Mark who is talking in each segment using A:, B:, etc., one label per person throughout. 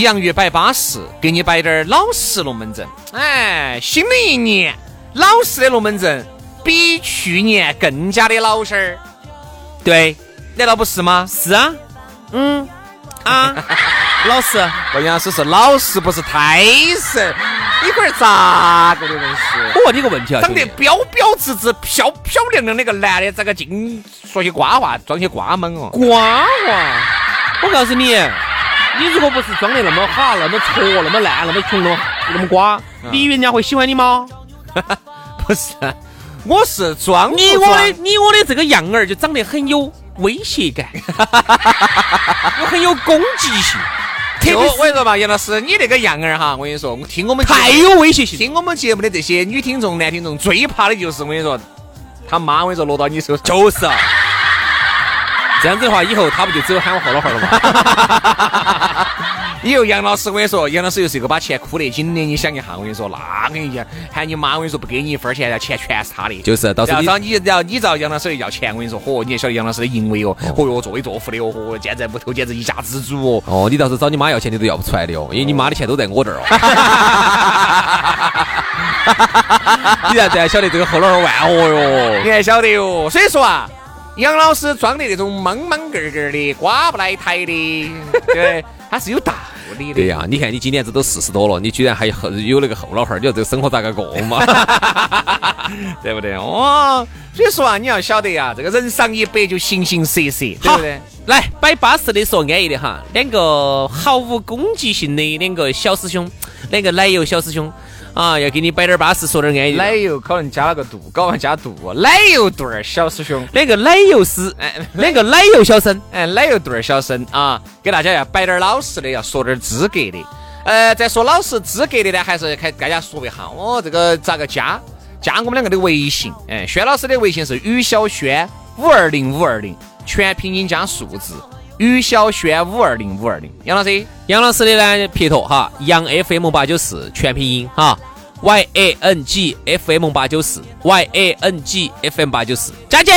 A: 洋芋摆巴适，给你摆点儿老实龙门阵。哎，新的一年，老实的龙门阵比去年更加的老实儿。对，难道不是吗？
B: 是啊，嗯啊，老实。
A: 我杨老师是老实，不是太神。你龟儿咋个的人是？
B: 我问你个问题啊，
A: 长得标标致致、漂漂亮亮那个男的，咋个净说些瓜话，装些瓜猛哦？
B: 瓜话，我告诉你。你如果不是装的那么好，那么挫，那么烂，那么穷，那么那么瓜，你以为人家会喜欢你吗？
A: 不是，我是装。
B: 你我的你我的这个样儿就长得很有威胁感，我很有攻击性。
A: 特别我跟你说嘛，杨老师，你那个样儿哈，我跟你说，我听我们
B: 太有威胁性。
A: 听我们节目的这些女听众、男听众最怕的就是我跟你说，他妈我跟你说落到你手上
B: 就是啊。这样子的话，以后他不就只有喊我后老汉了吗？
A: 以后杨老师，我跟你说，杨老师又是一个把钱哭得紧的。你想一下，我跟你说，那跟你讲，喊你妈，我跟你说，不给你一分钱，钱全是他的。
B: 就是到时候
A: 你，然后你找杨老师要钱，我跟你说，嚯，你也晓得杨老师的淫威哦，嚯哟，作威作福的哦，嚯，现在屋头简直一家之主哦。
B: 哦，你到时候找你妈要钱，你都要不出来的哦，因 为你妈的钱都在我这儿哦。你然这还晓得这个后老二万哦哟，
A: 你还晓得哟。所以说啊。杨老师装的那种莽莽个个的，瓜不来台的，对，他是有道理的。
B: 对呀，你看你今年子都四十多了，你居然还后有那个后老汉儿，你说这个生活咋个过嘛？
A: 对不对？哦，所以说啊，你要晓得呀，这个人上一百就形形色色，对不对？
B: 来摆巴适的说安逸的哈，两个毫无攻击性的两个小师兄，两个奶油小师兄。啊，要给你摆点巴适，说点安逸。
A: 奶油可能加了个度，搞完加度。奶油对儿小师兄，
B: 那个奶油师，哎，两个奶油小生，
A: 哎，奶油对儿小生啊，给大家要摆点老实的，要说点资格的。呃，在说老实资格的呢，还是开大家说一下，我这个咋个加？加我们两个的微信。哎，轩老师的微信是于小轩五二零五二零，全拼音加数字。于小轩五二零五二零，杨老师，
B: 杨老师的呢撇脱哈，杨 FM 八九四全拼音哈，Y A N G F M 八九四，Y A N G F M 八九四，加姐，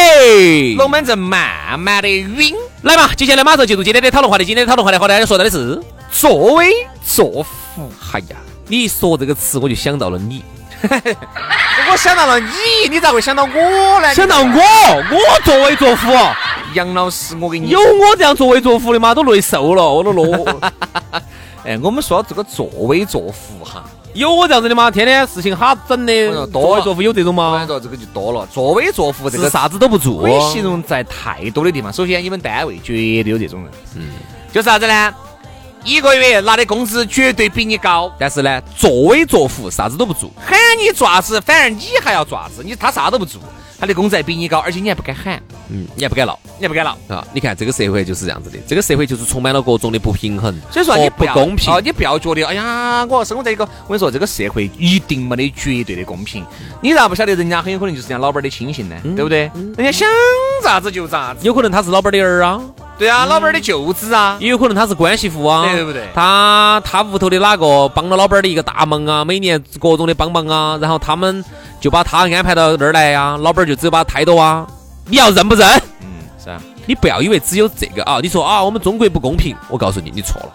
A: 龙门阵慢慢的晕，
B: 来嘛，接下来马上进入今天的讨论话题，今天的讨论话题和大家说到的是？
A: 作威作福，
B: 哎呀，你一说这个词我就想到了你。
A: 我想到了你，你咋会想到我呢？
B: 想到我，我作威作福。
A: 杨老师，我给你
B: 有我这样作威作福的吗？都累瘦了，我都落。
A: 哎，我们说这个作威作福哈，
B: 有我这样子的吗？天天事情哈整的，作威作福有这种吗？
A: 我说这个就多了。作威作福这个
B: 啥子都不做，
A: 可以形容在太多的地方。首先，你们单位绝对有这种人，嗯，就是啥子呢？一个月拿的工资绝对比你高，
B: 但是呢，作威作福，啥子都不做，
A: 喊你爪子，反而你还要爪子，你他啥都不做，他的工资还比你高，而且你还不敢喊，
B: 嗯，你还不敢闹，
A: 你还不敢闹。
B: 啊！你看这个社会就是这样子的，这个社会就是充满了各种的不平衡，
A: 所以说你
B: 不公平，
A: 哦，你不要觉得，哎呀，我生活在一个，我跟你说，这个社会一定没得绝对的公平，你咋不晓得人家很有可能就是人家老板的亲信呢？对不对？人家想咋子就咋子，
B: 有可能他是老板的儿啊。
A: 对啊，老板的舅子啊，
B: 也有可能他是关系户啊，
A: 对不对？
B: 他他屋头的哪个帮了老板的一个大忙啊，每年各种的帮忙啊，然后他们就把他安排到那儿来呀，老板就只有把态度啊，你要认不认？
A: 嗯，是啊，
B: 你不要以为只有这个啊，你说啊，我们中国不公平，我告诉你，你错了，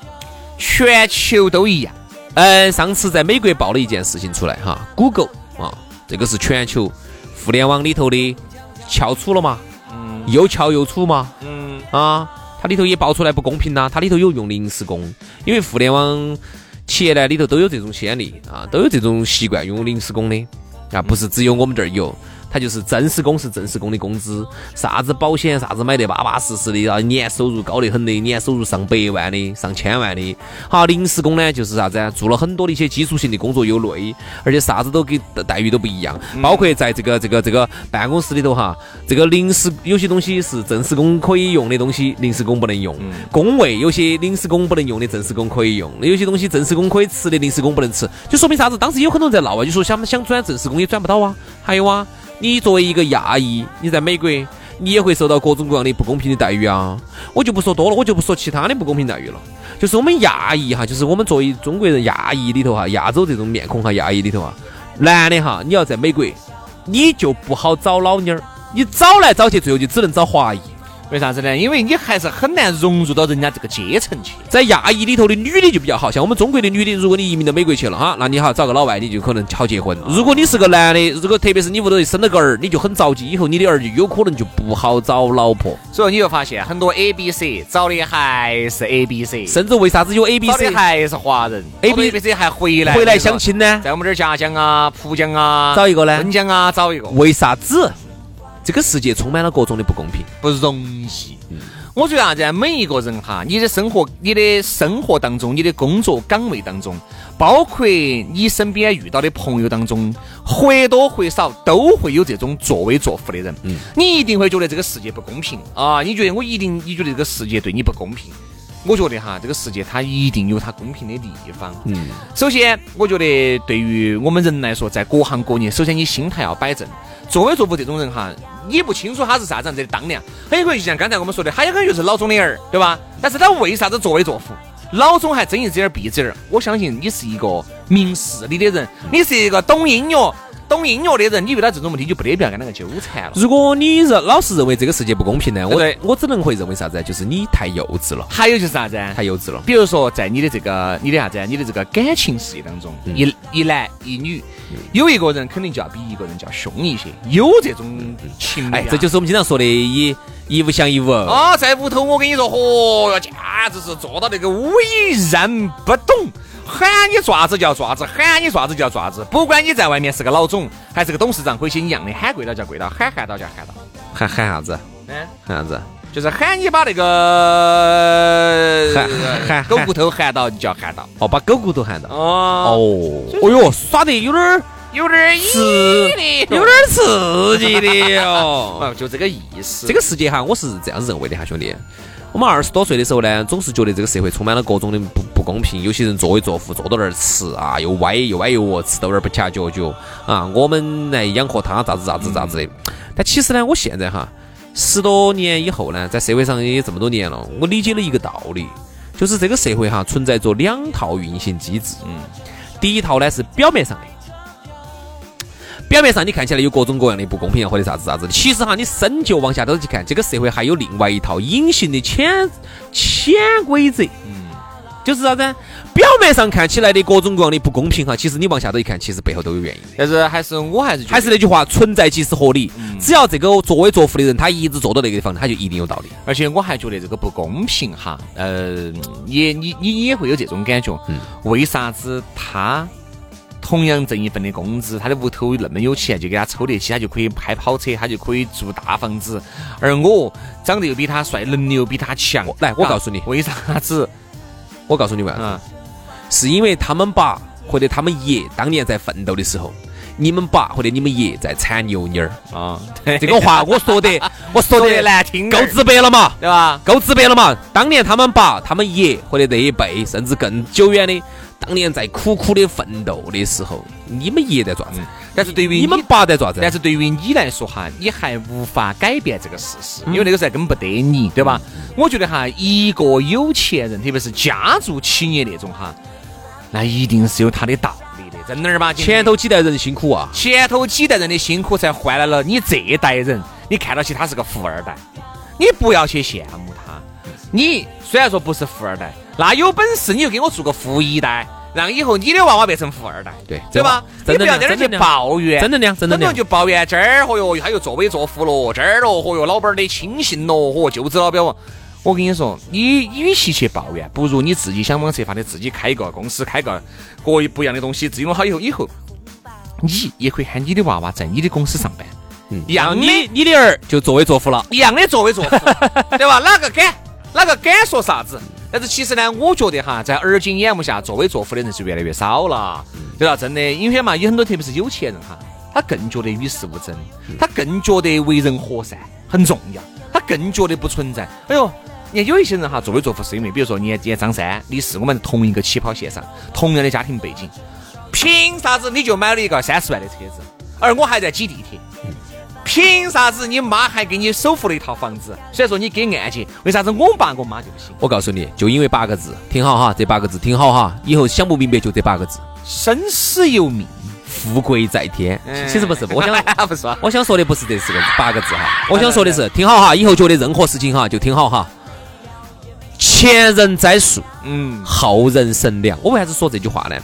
A: 全球都一样。
B: 嗯，上次在美国爆了一件事情出来哈，Google 啊，这个是全球互联网里头的翘楚了嘛？嗯，又翘又楚嘛？嗯。啊，它里头也爆出来不公平呐，它里头有用临时工，因为互联网企业呢里头都有这种先例啊，都有这种习惯用临时工的啊，不是只有我们这儿有。他就是正式工是正式工的工资，啥子保险啥子买得巴巴适适的，然后年收入高得很的，年收入上百万的、上千万的。好，临时工呢就是啥子啊？做了很多的一些基础性的工作又累，而且啥子都给待遇都不一样，包括在这个这个这个办公室里头哈，这个临时有些东西是正式工可以用的东西，临时工不能用。工位有些临时工不能用的，正式工可以用；有些东西正式工可以吃的，临时工不能吃，就说明啥子？当时有很多人在闹啊，就说想想转正式工也转不到啊。还有啊。你作为一个亚裔，你在美国，你也会受到各种各样的不公平的待遇啊！我就不说多了，我就不说其他的不公平待遇了。就是我们亚裔哈，就是我们作为中国人亚裔里头哈，亚洲这种面孔哈，亚裔里头啊，男的哈，你要在美国，你就不好找老妞儿，你找来找去，最后就只能找华裔。
A: 为啥子呢？因为你还是很难融入到人家这个阶层去。
B: 在亚裔里头的女的就比较好，像我们中国的女的，如果你移民到美国去了哈，那你好找个老外，你就可能好结婚。如果你是个男的，如果特别是你屋头生了个儿，你就很着急，以后你的儿就有可能就不好找老婆。
A: 所以你就发现很多 A B C 找的还是 A B C，
B: 甚至为啥子有 A B C
A: 还是华人
B: ？A B
A: C 还回来
B: 回来相亲呢？
A: 在我们这儿夹江啊、浦江啊
B: 找一个呢？
A: 温江啊找一个？
B: 为啥子？这个世界充满了各种的不公平，
A: 不容易。嗯我觉得啥子？每一个人哈，你的生活、你的生活当中、你的工作岗位当中，包括你身边遇到的朋友当中，或多或少都会有这种作威作福的人。嗯，你一定会觉得这个世界不公平啊！你觉得我一定，你觉得这个世界对你不公平？我觉得哈，这个世界它一定有它公平的地方。嗯，首先，我觉得对于我们人来说，在各行各业，首先你心态要摆正。作威作福这种人哈，你不清楚他是啥子样子的当量，很有可能就像刚才我们说的，他有可能就是老总的儿，对吧？但是他为啥子作威作福？老总还睁一只眼闭一只眼。我相信你是一个明事理的人，你是一个懂音乐。懂音乐的人，你遇到这种问题就不得必要跟那个纠缠了。
B: 如果你认老是认为这个世界不公平呢，我我只能会认为啥子？就是你太幼稚了。
A: 还有就是啥子？
B: 太幼稚了。
A: 比如说，在你的这个你的啥子？你的这个感情事业当中，一一男一女，有一个人肯定就要比一个人就要凶一些，有这种情哎，
B: 这就是我们经常说的一一物降一物
A: 啊。在屋头，我跟你说，嚯哟，简直是做到那个巍然不动。喊你爪子叫爪子，喊你爪子叫爪子，不管你在外面是个老总还是个董事长，或者一样的，喊跪倒叫跪倒，喊喊倒叫喊倒，
B: 喊喊啥子？嗯，喊啥子？
A: 就是喊你把那个
B: 喊喊
A: 狗骨头喊倒，就叫喊到。
B: 哦，把狗骨头喊到。哦，哦哟，耍得有点儿
A: 有点儿
B: 刺激，有点儿刺激的 哦。
A: 就这个意思。
B: 这个世界哈，我是这样子认为的哈，兄弟。我们二十多岁的时候呢，总是觉得这个社会充满了各种的不不公平，有些人作威作福，坐到那儿吃啊，又歪又歪又饿，吃到那儿不掐脚脚啊，我们来养活他，咋子咋子咋子的。但其实呢，我现在哈，十多年以后呢，在社会上也这么多年了，我理解了一个道理，就是这个社会哈存在着两套运行机制。嗯，第一套呢是表面上的。表面上你看起来有各种各样的不公平啊，或者啥子啥子的，其实哈，你深究往下头去看，这个社会还有另外一套隐形的潜潜规则。嗯，就是啥子？表面上看起来的各种各样的不公平哈，其实你往下头一看，其实背后都有原因。
A: 但是还是我还是
B: 还是那句话，存在即是合理。只要这个作威作福的人，他一直坐到那个地方，他就一定有道理。
A: 而且我还觉得这个不公平哈，呃，也你你也会有这种感觉。嗯，为啥子他？同样挣一份的工资，他的屋头那么有钱，就给他抽得起，他就可以开跑车，他就可以住大房子。而我长得又比他帅，能力又比他强。
B: 来，我告诉你，
A: 为啥子？
B: 我告诉你为啥子？是因为他们爸或者他们爷当年在奋斗的时候，你们爸或者你们爷在产牛妮儿啊。这个话我说的，我说的
A: 难听，
B: 够直白了嘛，
A: 对吧？
B: 够直白了嘛。当年他们爸、他们爷或者这一辈，甚至更久远的。当年在苦苦的奋斗的时候，你们爷在做啥子？
A: 但是对于
B: 你们爸在做啥子？
A: 但是对于你来说哈，你还无法改变这个事实，因为那个时候根本不得你，对吧？我觉得哈，一个有钱人，特别是家族企业那种哈，那一定是有他的道理的，真的吧？
B: 前头几代人辛苦啊，
A: 前头几代人的辛苦才换来了你这一代人，你看到起他是个富二代，你不要去羡慕他。你虽然说不是富二代。那有本事你就给我做个富一代，让以后你的娃娃变成富二代，
B: 对
A: 对吧？你不要在那去抱怨，
B: 正能量，正能量
A: 就抱怨这儿，嚯哟，他又作威作福了，这儿咯，嚯哟，老板的亲信喽，嚯，就子老表。我跟你说，你与其去抱怨，不如你自己想方设法的自己开一个公司，开个各一不一样的东西，自己弄好以后，以后你也可以喊你的娃娃在你的公司上班，
B: 嗯，
A: 一样的
B: 你你的儿就作威作福了。
A: 一样的作威作福，对吧？哪个敢哪个敢说啥子？但是其实呢，我觉得哈，在耳今眼目下作威作福的人是越来越少了，对吧？真的，因为嘛，有很多特别是有钱人哈，他更觉得与世无争，他更觉得为人和善很重要，他更觉得不存在。哎呦，你看有一些人哈，作威作福是因为，比如说你看张三，你是我们同一个起跑线上，同样的家庭背景，凭啥子你就买了一个三十万的车子，而我还在挤地铁？凭啥子你妈还给你首付了一套房子？虽然说你给按揭，为啥子我爸我妈就不行？
B: 我告诉你，就因为八个字，听好哈，这八个字听好哈，以后想不明白就这八个字，
A: 生死由命。
B: 富贵在天。其实不是，我想
A: 不是？
B: 我想说的不是这四个八个字哈，我想说的是，听好哈，以后觉得任何事情哈就听好哈。前人栽树，
A: 嗯，
B: 后人乘凉。我为啥子说这句话呢？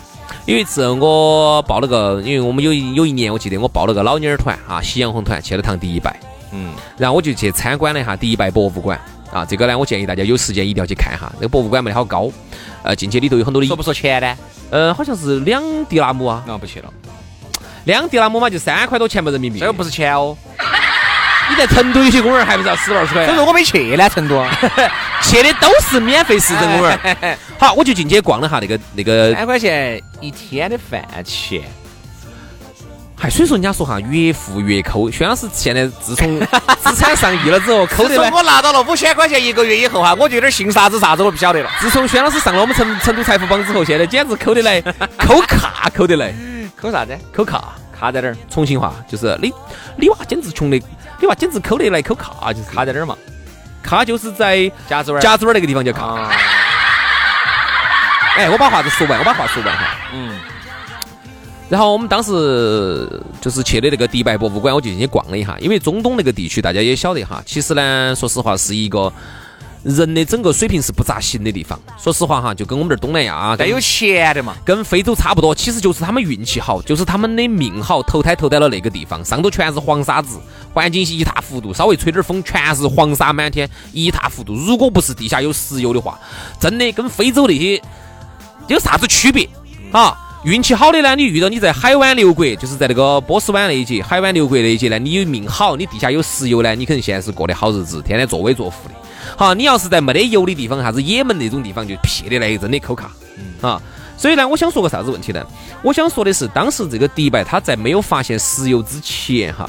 B: 有一次我报了个，因为我们有一有一年我记得我报了个老妞儿团啊，夕阳红团去了趟迪拜，
A: 嗯，
B: 然后我就去参观了一下迪拜博物馆啊，这个呢我建议大家有时间一定要去看一下，那个博物馆没得好高，呃，进去里头有很多的，
A: 说不说钱呢？
B: 呃，好像是两迪拉姆啊，
A: 那不去了，
B: 两迪拉姆嘛就三块多钱嘛人民币，
A: 这个不是钱哦。
B: 你在成都有些公园还不是要十二十块？
A: 所以说我没去呢，成都
B: 去的都是免费市政公园。好，我就进去逛了哈那个那个
A: 三块钱一天的饭钱。
B: 还，所以说人家说哈，越富越抠。薛老师现在自从资产上亿了之后，抠的
A: 从我拿到了五千块钱一个月以后哈，我就有点信啥子啥子我不晓得了。
B: 自从薛老师上了我们成成都财富榜之后，现在简直抠得来，抠卡抠得来，
A: 抠啥子？
B: 抠卡
A: 卡在哪儿？
B: 重庆话就是你你娃简直穷的。你娃简直抠得来抠卡，就是
A: 卡在哪儿嘛？
B: 卡就是在
A: 夹子湾，
B: 夹子湾那个地方叫卡。哎，我把话子说完，我把话说完哈。嗯。然后我们当时就是去的那个迪拜博物馆，我就进去逛了一下。因为中东那个地区大家也晓得哈，其实呢，说实话是一个。人的整个水平是不咋行的地方，说实话哈，就跟我们这儿东南亚，
A: 带有钱的嘛，
B: 跟非洲差不多。其实就是他们运气好，就是他们的命好，投胎投在了那个地方，上头全是黄沙子，环境一塌糊涂，稍微吹点风，全是黄沙满天，一塌糊涂。如果不是地下有石油的话，真的跟非洲那些有啥子区别啊？运气好的呢，你遇到你在海湾六国，就是在那个波斯湾那一节，海湾六国那一节呢，你有命好，你地下有石油呢，你可能现在是过的好日子，天天作威作福的。好，你要是在没得油的地方，啥子也门那种地方，就撇的来，真的抠卡。啊，所以呢，我想说个啥子问题呢？我想说的是，当时这个迪拜他在没有发现石油之前，哈，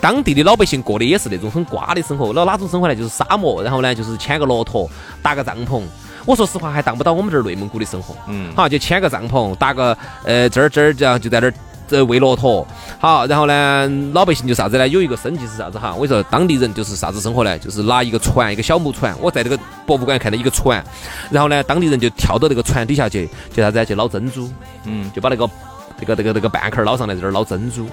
B: 当地的老百姓过的也是那种很瓜的生活。那哪种生活呢？就是沙漠，然后呢，就是牵个骆驼，搭个帐篷。我说实话，还当不到我们这儿内蒙古的生活。嗯，好，就牵个帐篷，搭个呃这儿这儿这样就在那儿。这喂骆驼，好，然后呢，老百姓就啥子呢？有一个生计是啥子哈？我跟你说，当地人就是啥子生活呢？就是拿一个船，一个小木船。我在这个博物馆看到一个船，然后呢，当地人就跳到那个船底下去，就啥子？去捞珍珠。嗯，就把那个这个这个这个半壳捞上来，在这儿捞珍珠。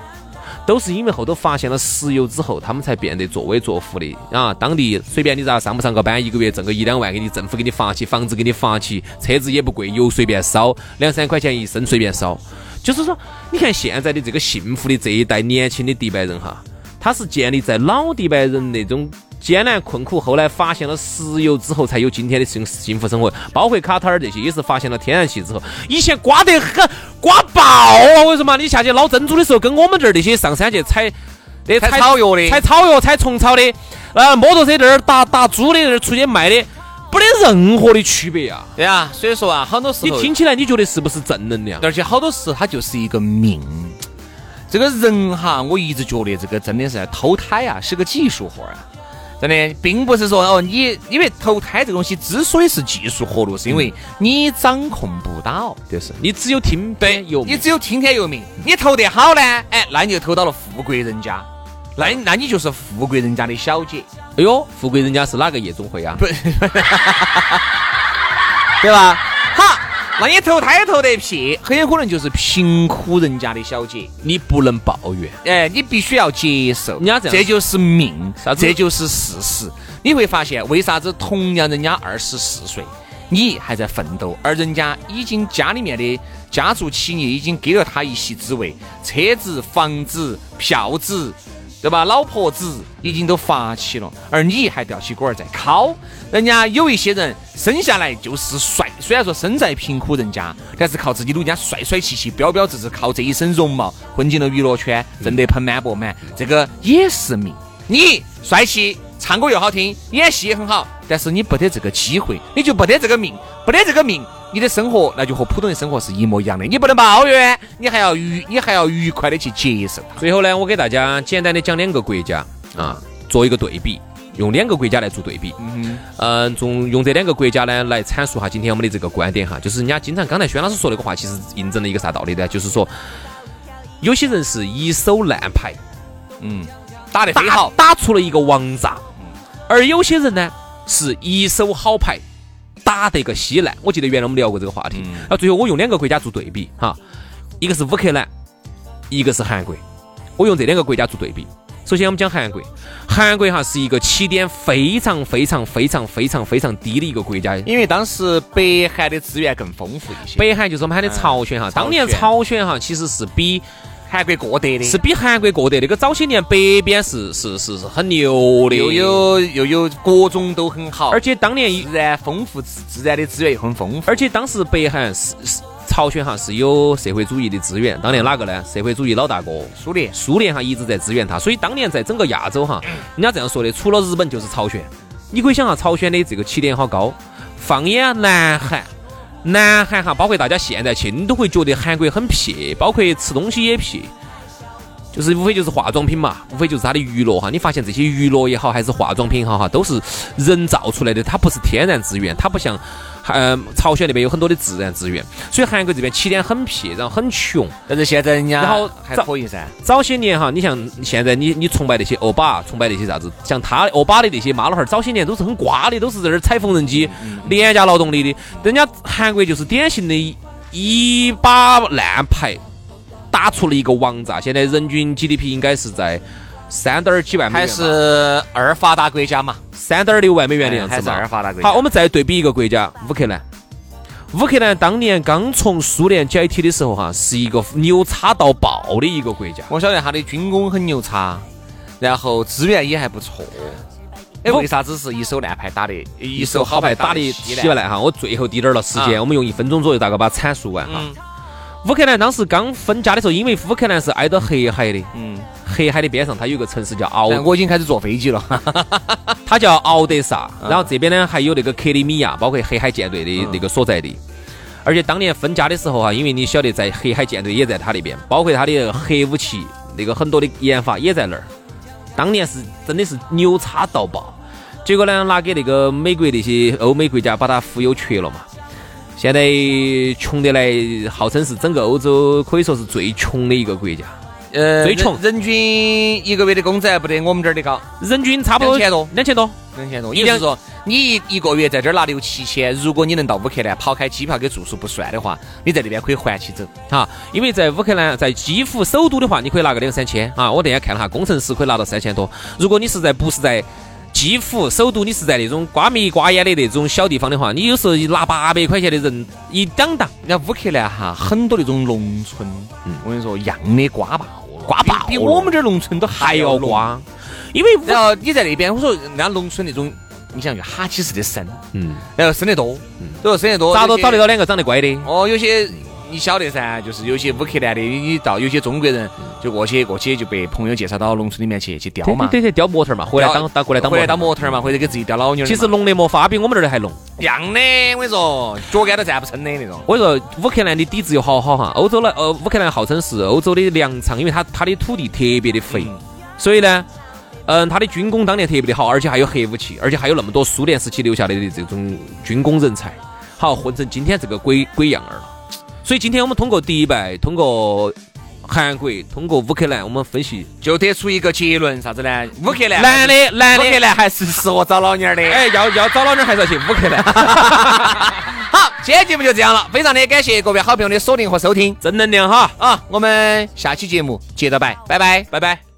B: 都是因为后头发现了石油之后，他们才变得作威作福的啊！当地随便你咋上不上个班，一个月挣个一两万，给你政府给你发起，房子给你发起，车子也不贵，油随便烧，两三块钱一升随便烧。就是说，你看现在的这个幸福的这一代年轻的迪拜人哈，他是建立在老迪拜人那种艰难困苦，后来发现了石油之后，才有今天的幸幸福生活。包括卡塔尔这些，也是发现了天然气之后，以前刮得很，刮爆啊！我跟你说嘛，你下去捞珍珠的时候，跟我们这儿那些上山去采
A: 那采草药的、
B: 采草药、采虫草的，呃，摩托车在那儿打打猪的，那儿出去卖的。没得任何的区别啊！
A: 对啊，所以说啊，很多时
B: 候你听起来你觉得是不是正能量？
A: 而且好多时候它就是一个命。这个人哈，我一直觉得这个真的是投胎啊，是个技术活啊。真的，并不是说哦，你因为投胎这个东西之所以是技术活路，是因为你掌控不到，
B: 就是你只有听天由
A: 命，你只有听天由命。你投得好呢，哎，那你就投到了富贵人家。那那你就是富贵人家的小姐，
B: 哎呦，富贵人家是哪个夜总会啊？不，
A: 对吧？好，那你投胎投得屁，很有可能就是贫苦人家的小姐，
B: 你不能抱怨，
A: 哎，你必须要接受，
B: 人家这样，
A: 这就是命，这就是事实。你会发现，为啥子同样人家二十四岁，你还在奋斗，而人家已经家里面的家族企业已经给了他一席之位，车子、房子、票子。对吧？老婆子已经都发起了，而你还吊起锅儿在敲。人家有一些人生下来就是帅，虽然说身在贫苦人家，但是靠自己努力，家帅帅气气、标标致致，靠这一身容貌混进了娱乐圈，挣得盆满钵满，这个也是命。你帅气，唱歌又好听，演戏也很好，但是你不得这个机会，你就不得这个命，不得这个命。你的生活那就和普通的生活是一模一样的，你不能抱怨，你还要愉，你还要愉快的去接受。
B: 最后呢，我给大家简单的讲两个国家啊，做一个对比，用两个国家来做对比。嗯嗯。从用这两个国家呢来阐述哈今天我们的这个观点哈，就是人家经常刚才轩老师说那个话，其实印证了一个啥道理呢？就是说，有些人是一手烂牌，
A: 嗯，打得非好，
B: 打出了一个王炸，而有些人呢是一手好牌。打得个稀烂，我记得原来我们聊过这个话题。然后最后我用两个国家做对比哈，一个是乌克兰，一个是韩国。我用这两个国家做对比。首先我们讲韩国，韩国哈是一个起点非常非常非常非常非常低的一个国家，
A: 因为当时北韩的资源更丰富一些。
B: 北韩就是我们喊的朝鲜哈，当年朝鲜哈其实是比。
A: 韩国过得的，
B: 是比韩国过得那个早些年北边是是是是很牛的，
A: 又有又有各种都很好，
B: 而且当年
A: 自然丰富，自自然的资源又很丰富，
B: 而且当时北韩是是朝鲜哈是有社会主义的资源，当年哪个呢？社会主义老大哥。
A: 苏联，
B: 苏联哈一直在支援他，所以当年在整个亚洲哈，人家这样说的，除了日本就是朝鲜，你可以想下朝鲜的这个起点好高，放眼南韩。南韩哈，包括大家现在去，你都会觉得韩国很撇，包括吃东西也撇，就是无非就是化妆品嘛，无非就是它的娱乐哈。你发现这些娱乐也好，还是化妆品也好哈，都是人造出来的，它不是天然资源，它不像。嗯，朝鲜那边有很多的自然资源，所以韩国这边起点很撇，然后很穷。
A: 但是现在人家
B: 然后
A: 还可以噻。
B: 早些年哈，你像现在你你崇拜那些欧巴，崇拜那些啥子，像他欧巴的那些妈老汉儿，早些年都是很瓜的，都是在那儿踩缝纫机、廉价劳动力的。人家韩国就是典型的一把烂牌，打出了一个王炸。现在人均 GDP 应该是在。三点几万美
A: 元，还是二发达国家嘛？
B: 三点六万美元的样子
A: 嘛？还是二发达国家。
B: 好，我们再对比一个国家，乌克兰。乌克兰当年刚从苏联解体的时候，哈，是一个牛叉到爆的一个国家。
A: 我晓得它的军工很牛叉，然后资源也还不错。哎，为啥子是一手烂牌打的？一手好牌打的稀
B: 烂哈？我最后滴点儿了时间，我们用一分钟左右大概把它阐述完哈。乌克兰当时刚分家的时候，因为乌克兰是挨着黑海的，嗯。黑海的边上，它有个城市叫敖，
A: 我已经开始坐飞机了。
B: 它叫敖德萨，然后这边呢还有那个克里米亚，包括黑海舰队的那个所在地。而且当年分家的时候哈，因为你晓得，在黑海舰队也在他那边，包括他的核武器那个很多的研发也在那儿。当年是真的是牛叉到爆，结果呢拿给那个美国那些欧美国家把它忽悠瘸了嘛。现在穷得来，号称是整个欧洲可以说是最穷的一个国家。
A: 呃，
B: 最穷，
A: 人均一个月的工资还不得我们这儿的高，
B: 人均差不多
A: 两千多，
B: 两千多，
A: 两千多。也就是说，你一一个月在这儿拿六七千，如果你能到乌克兰，抛开机票跟住宿不算的话，你在那边可以还起走。
B: 哈，因为在乌克兰，在基辅首都的话，你可以拿个两三千啊。我那天看了哈，工程师可以拿到三千多。如果你是在不是在基辅首都，你是在那种瓜米瓜眼的那种小地方的话，你有时候拿八百块钱的人一两档。
A: 人家乌克兰哈，很多那种农村，嗯。我跟你说，样的瓜爆
B: 了，瓜爆，
A: 比我们这儿农村都还要瓜，
B: 因为
A: 然后你在那边，我说人家农村那种，你想就哈起似的生，嗯，然后生得多，嗯，都生得多，
B: 咋都找得到两个长得乖的。
A: 哦，有些你晓得噻，就是有些乌克兰的，你到有些中国人就过去过去就被朋友介绍到农村里面去去雕嘛，
B: 对对，雕模特嘛，回来当当过来当
A: 回来当模特嘛，或者给自己雕老妞。
B: 其实弄的没法比我们这儿的还弄，
A: 样的，我跟你说，脚杆都站不撑的那种。
B: 我跟你说，乌克兰的底子又好好哈，欧洲呢，呃，乌克兰号称是欧洲的粮仓，因为它它的土地特别的肥，所以呢，嗯，它的军工当年特别的好，而且还有核武器，而且还有那么多苏联时期留下来的这种军工人才，好混成今天这个鬼鬼样儿了。所以今天我们通过迪拜，通过韩国，通过乌克兰，我们分析
A: 就得出一个结论，啥子呢？乌克兰
B: 男的男的
A: 乌克兰还是适合找老娘的。
B: 哎，要要找老娘还是要去乌克兰。
A: 好，今天节目就这样了，非常的感谢各位好朋友的锁定和收听，
B: 正能量哈
A: 啊！我们下期节目接着拜，拜拜，
B: 拜拜。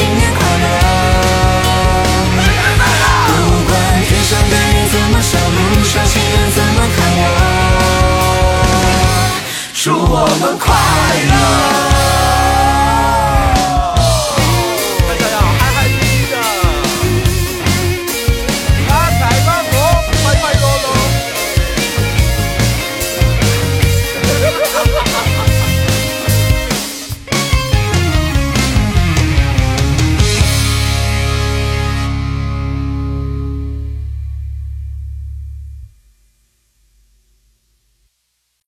C: 说